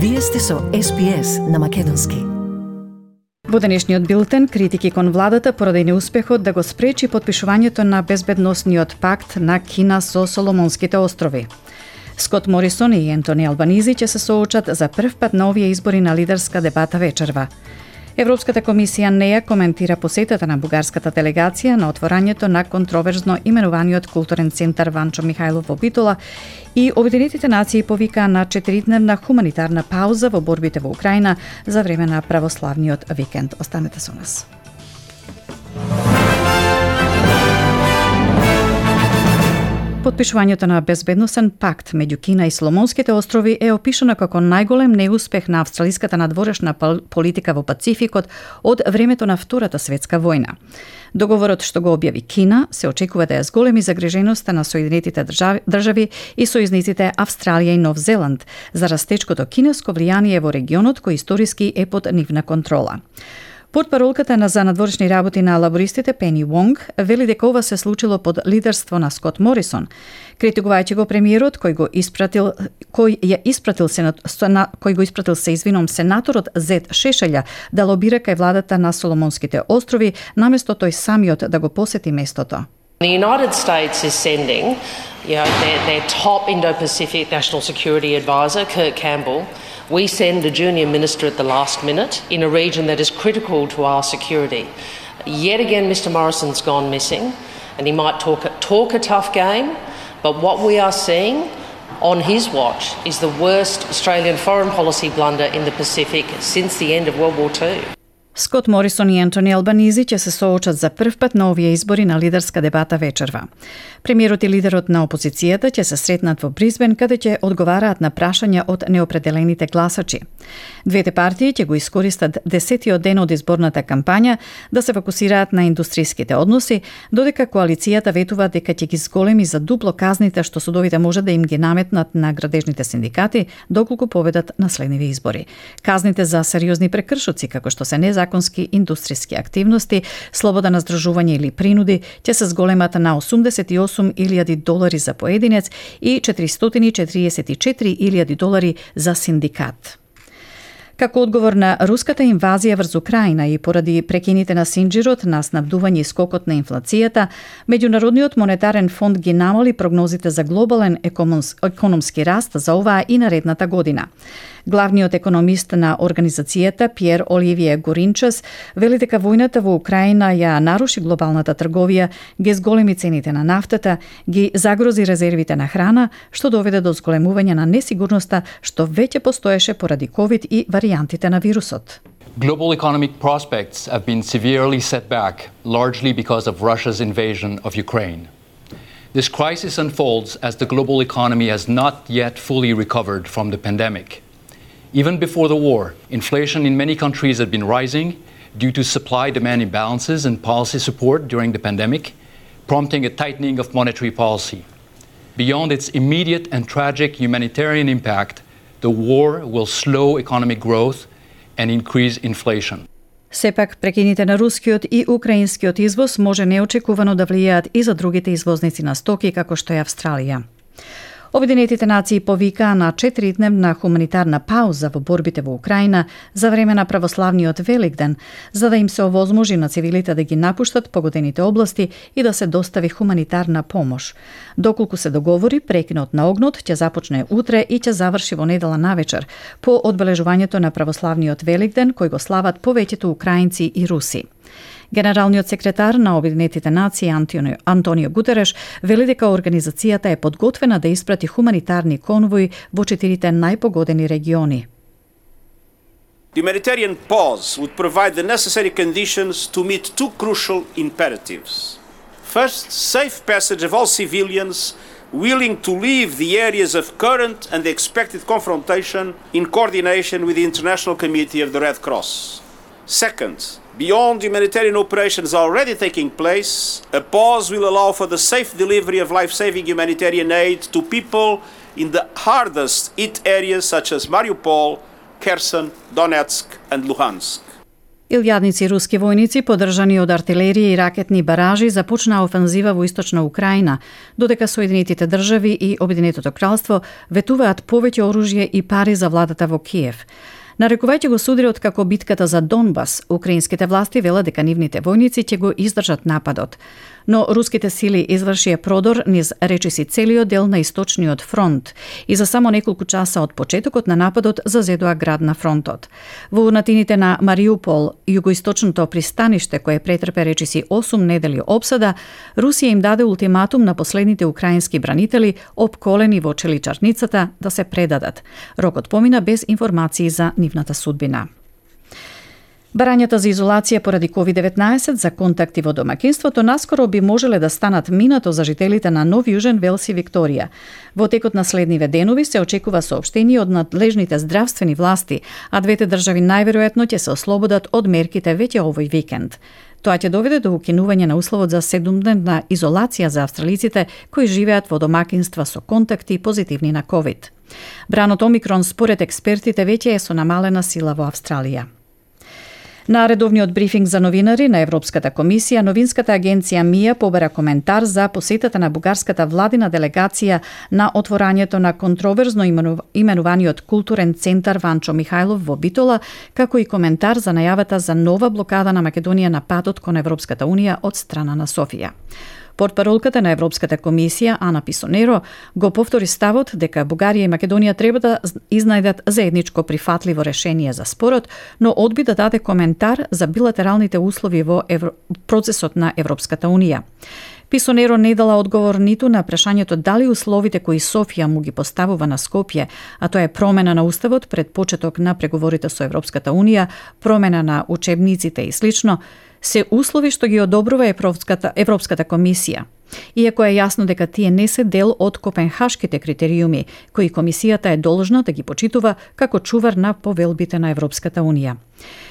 Вие сте со SPS на Македонски. Во денешниот билтен критики кон владата поради неуспехот да го спречи подпишувањето на безбедносниот пакт на Кина со Соломонските острови. Скот Морисон и Ентони Албанизи ќе се соочат за прв пат на овие избори на лидерска дебата вечерва. Европската комисија не ја коментира посетата на бугарската делегација на отворањето на контроверзно именуваниот културен центар Ванчо Михајлов во Битола и Обединетите нации повика на четиридневна хуманитарна пауза во борбите во Украина за време на православниот викенд. Останете со нас. Подпишувањето на безбедносен пакт меѓу Кина и Соломонските острови е опишано како најголем неуспех на австралиската надворешна политика во Пацификот од времето на Втората светска војна. Договорот што го објави Кина се очекува да ја зголеми загриженоста на Соединетите држави, држави и сојузниците Австралија и Нов Зеланд за растечкото кинеско влијание во регионот кој историски е под нивна контрола. Портпаролката на за надворешни работи на лабористите Пени Вонг вели дека ова се случило под лидерство на Скот Морисон, критикувајќи го премиерот кој го испратил кој ја испратил сенат, кој го испратил се извином сенаторот Зет Шешелја да лобира кај владата на Соломонските острови наместо тој самиот да го посети местото. The United States is sending you know, their, their top Indo-Pacific National Security Advisor, Kurt Campbell, We send a junior minister at the last minute in a region that is critical to our security. Yet again, Mr Morrison's gone missing, and he might talk, talk a tough game, but what we are seeing on his watch is the worst Australian foreign policy blunder in the Pacific since the end of World War II. Скот Морисон и Антони Албанизи ќе се соочат за прв пат на овие избори на лидерска дебата вечерва. Премиерот и лидерот на опозицијата ќе се сретнат во Бризбен, каде ќе одговараат на прашања од неопределените гласачи. Двете партии ќе го искористат десетиот ден од изборната кампања да се фокусираат на индустријските односи, додека коалицијата ветува дека ќе ги зголеми за дупло казните што судовите може да им ги наметнат на градежните синдикати доколку победат на следниви избори. Казните за сериозни прекршоци како што се незаконски индустријски активности, слобода на здружување или принуди ќе се зголемат на 88.000 долари за поединец и 444.000 долари за синдикат. Како одговор на руската инвазија врз Украина и поради прекините на синџирот на снабдување и скокот на инфлацијата, Меѓународниот монетарен фонд ги намали прогнозите за глобален економски раст за оваа и наредната година. Главниот економист на организацијата Пиер Оливие Горинчес вели дека војната во Украина ја наруши глобалната трговија, ги зголеми цените на нафтата, ги загрози резервите на храна, што доведе до зголемување на несигурноста што веќе постоеше поради ковид и варијантите Global economic prospects have been severely set back, largely because of Russia's invasion of Ukraine. This crisis unfolds as the global economy has not yet fully recovered from the pandemic. Even before the war, inflation in many countries had been rising due to supply demand imbalances and policy support during the pandemic, prompting a tightening of monetary policy. Beyond its immediate and tragic humanitarian impact, the war will slow economic growth and increase inflation. Сепак, прекините на рускиот и украинскиот извоз може неочекувано да влијаат и за другите извозници на стоки како што е Австралија. Обединетите нации повикаа на четиридневна хуманитарна пауза во борбите во Украина за време на православниот Великден, за да им се овозможи на цивилите да ги напуштат погодените области и да се достави хуманитарна помош. Доколку се договори, прекинот на огнот ќе започне утре и ќе заврши во недела навечер, по одбележувањето на православниот Великден кој го слават повеќето украинци и руси. Генералниот секретар на Обединетите нации Антонио, Антонио Гутереш вели дека организацијата е подготвена да испрати хуманитарни конвои во четирите најпогодени региони. The humanitarian pause would provide the necessary conditions to meet two crucial imperatives. First, safe passage of all civilians willing to leave the areas of current and expected confrontation in coordination with the International Committee of the Red Cross. Second, Beyond humanitarian operations already taking place, a pause will allow for the safe delivery of life saving humanitarian aid to people in the hardest hit areas such as Mariupol, Kherson, Donetsk, and Luhansk. Илјадници руски војници, подржани од артилерија и ракетни баражи, започнаа офанзива во источна Украина, додека Соединетите држави и Обединетото кралство ветуваат повеќе оружје и пари за владата во Киев. Нарекувајќи го судрот како битката за Донбас, украинските власти велат дека нивните војници ќе го издржат нападот но руските сили извршија продор низ речиси целиот дел на источниот фронт и за само неколку часа од почетокот на нападот зазедоа град на фронтот. Во урнатините на Мариупол, југоисточното пристаниште кое претрпе речиси 8 недели обсада, Русија им даде ултиматум на последните украински бранители обколени во челичарницата да се предадат. Рокот помина без информации за нивната судбина. Барањата за изолација поради COVID-19 за контакти во домакинството наскоро би можеле да станат минато за жителите на Нов Јужен Велс и Викторија. Во текот на следниве денови се очекува соопштение од надлежните здравствени власти, а двете држави најверојатно ќе се ослободат од мерките веќе овој викенд. Тоа ќе доведе до укинување на условот за седумдневна изолација за австралиците кои живеат во домакинства со контакти позитивни на COVID. Бранот Омикрон според експертите веќе е со намалена сила во Австралија. На редовниот брифинг за новинари на Европската комисија, новинската агенција МИА побара коментар за посетата на бугарската владина делегација на отворањето на контроверзно именуваниот културен центар Ванчо Михајлов во Битола, како и коментар за најавата за нова блокада на Македонија на патот кон Европската Унија од страна на Софија. Портпаролката на Европската комисија Ана Писонеро го повтори ставот дека Бугарија и Македонија треба да изнајдат заедничко прифатливо решение за спорот, но одби да даде коментар за билатералните услови во Евро... процесот на Европската Унија. Писонеро не дала одговор ниту на прашањето дали условите кои Софија му ги поставува на Скопје, а тоа е промена на уставот пред почеток на преговорите со Европската Унија, промена на учебниците и слично, се услови што ги одобрува Европската, Европската комисија. Иако е јасно дека тие не се дел од копенхашките критериуми, кои комисијата е должна да ги почитува како чувар на повелбите на Европската Унија.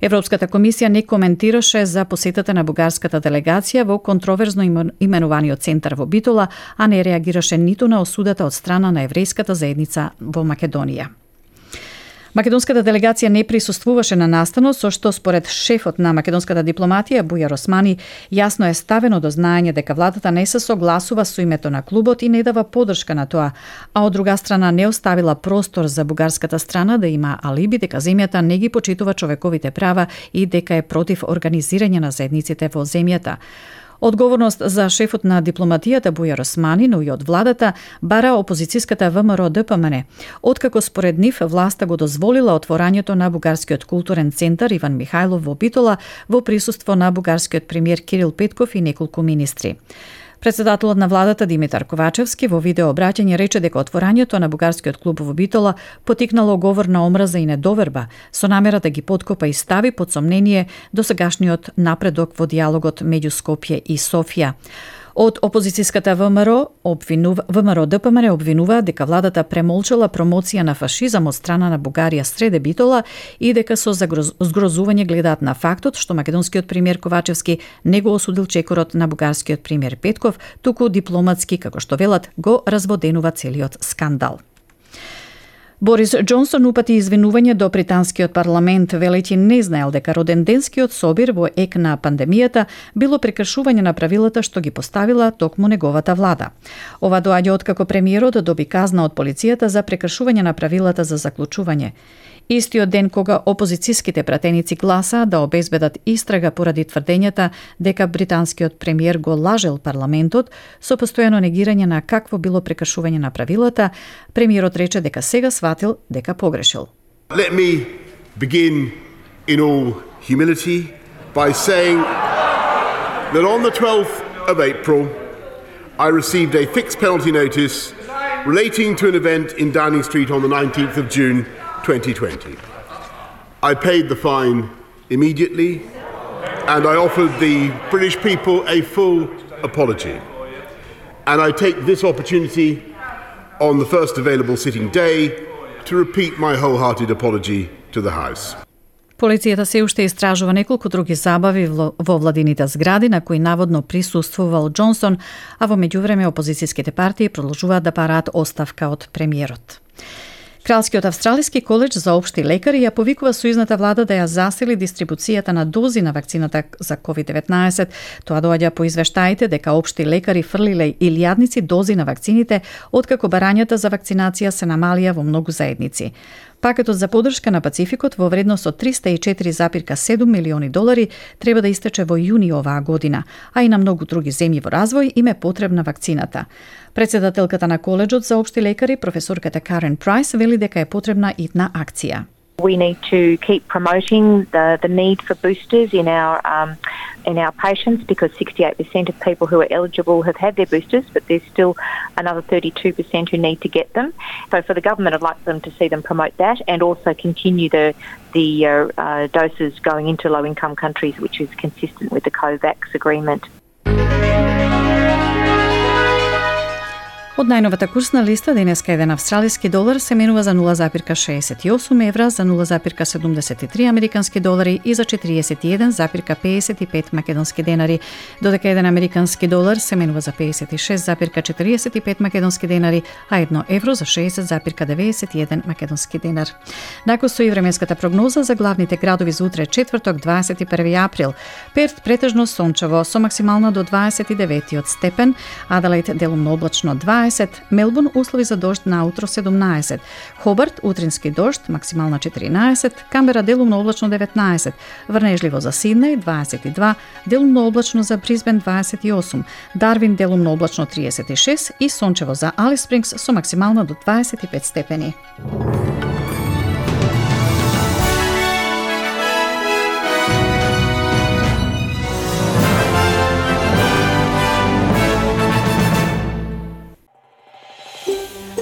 Европската комисија не коментираше за посетата на бугарската делегација во контроверзно именуваниот центар во Битола, а не реагираше ниту на осудата од страна на еврејската заедница во Македонија. Македонската делегација не присуствуваше на настанот, со што според шефот на македонската дипломатија Бујар Османи јасно е ставено до знаење дека владата не се согласува со името на клубот и не дава подршка на тоа, а од друга страна не оставила простор за бугарската страна да има алиби дека земјата не ги почитува човековите права и дека е против организирање на заедниците во земјата. Одговорност за шефот на дипломатијата Бујар Османи, но и од владата, бара опозицијската ВМРО ДПМН, откако според нив власта го дозволила отворањето на Бугарскиот културен центар Иван Михајлов во Битола во присуство на бугарскиот премиер Кирил Петков и неколку министри. Председателот на владата Димитар Ковачевски во видеообраќање рече дека отворањето на бугарскиот клуб во Битола потикнало говор на омраза и недоверба со намера да ги подкопа и стави под сомнение досегашниот напредок во диалогот меѓу Скопје и Софија. Од опозицијската ВМРО, обвинува, ВМРО ДПМР обвинува дека владата премолчала промоција на фашизам од страна на Бугарија среде Битола и дека со згрозување гледаат на фактот што македонскиот премиер Ковачевски не го осудил чекорот на бугарскиот премиер Петков, туку дипломатски, како што велат, го разводенува целиот скандал. Борис Джонсон упати извинување до британскиот парламент, велејќи не знаел дека роденденскиот собир во ек на пандемијата било прекршување на правилата што ги поставила токму неговата влада. Ова доаѓа откако премиерот доби казна од полицијата за прекршување на правилата за заклучување. Истиот ден кога опозицијските пратеници гласа да обезбедат истрага поради тврдењата дека британскиот премиер го лажел парламентот со постојано негирање на какво било прекршување на правилата, премиерот рече дека сега сватил дека погрешил. Let me begin in all humility by saying that on the 12th of April I received a fixed penalty notice relating to an event in Downing Street on the 19th of June 2020. I paid the fine immediately and I offered the British people a full apology. And I take this opportunity on the first available sitting day to repeat my wholehearted apology to the House. Полицијата се уште истражува неколку други забави во владините згради на кои наводно присуствувал Джонсон, а во меѓувреме опозицијските партии продолжуваат да параат оставка од премиерот. Кралскиот австралиски коледж за општи лекари ја повикува сојузната влада да ја засили дистрибуцијата на дози на вакцината за COVID-19. Тоа доаѓа по извештаите дека општи лекари фрлиле илјадници дози на вакцините, откако барањата за вакцинација се намалија во многу заедници. Пакетот за поддршка на Пацификот во вредност од 304,7 милиони долари треба да истече во јуни оваа година, а и на многу други земји во развој им е потребна вакцината. Председателката на коледжот за општи лекари, професорката Карен Прайс, вели дека е потребна итна акција. We need to keep promoting the, the need for boosters in our um, in our patients because 68% of people who are eligible have had their boosters, but there's still another 32% who need to get them. So for the government, I'd like them to see them promote that and also continue the the uh, uh, doses going into low income countries, which is consistent with the COVAX agreement. Од најновата курсна листа денеска еден австралиски долар се менува за 0,68 евра, за 0,73 американски долари и за 41,55 македонски денари, додека еден американски долар се менува за 56,45 македонски денари, а едно евро за 60,91 македонски денар. Нако со и временската прогноза за главните градови за утре четврток 21 април. Перт претежно сончево со максимална до 29 степен, Аделаид делумно облачно 20 15, Мелбурн услови за дожд на утро 17, Хобарт утрински дожд максимална 14, Камбера делумно облачно 19, Врнежливо за Сиднеј 22, делумно облачно за Бризбен 28, Дарвин делумно облачно 36 и сончево за Алис Спрингс со максимална до 25 степени.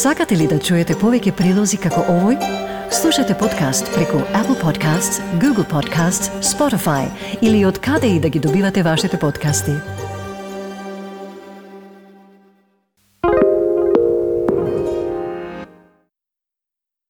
Сакате ли да чуете повеќе прилози како овој? Слушате подкаст преку Apple Podcasts, Google Podcasts, Spotify или од каде и да ги добивате вашите подкасти.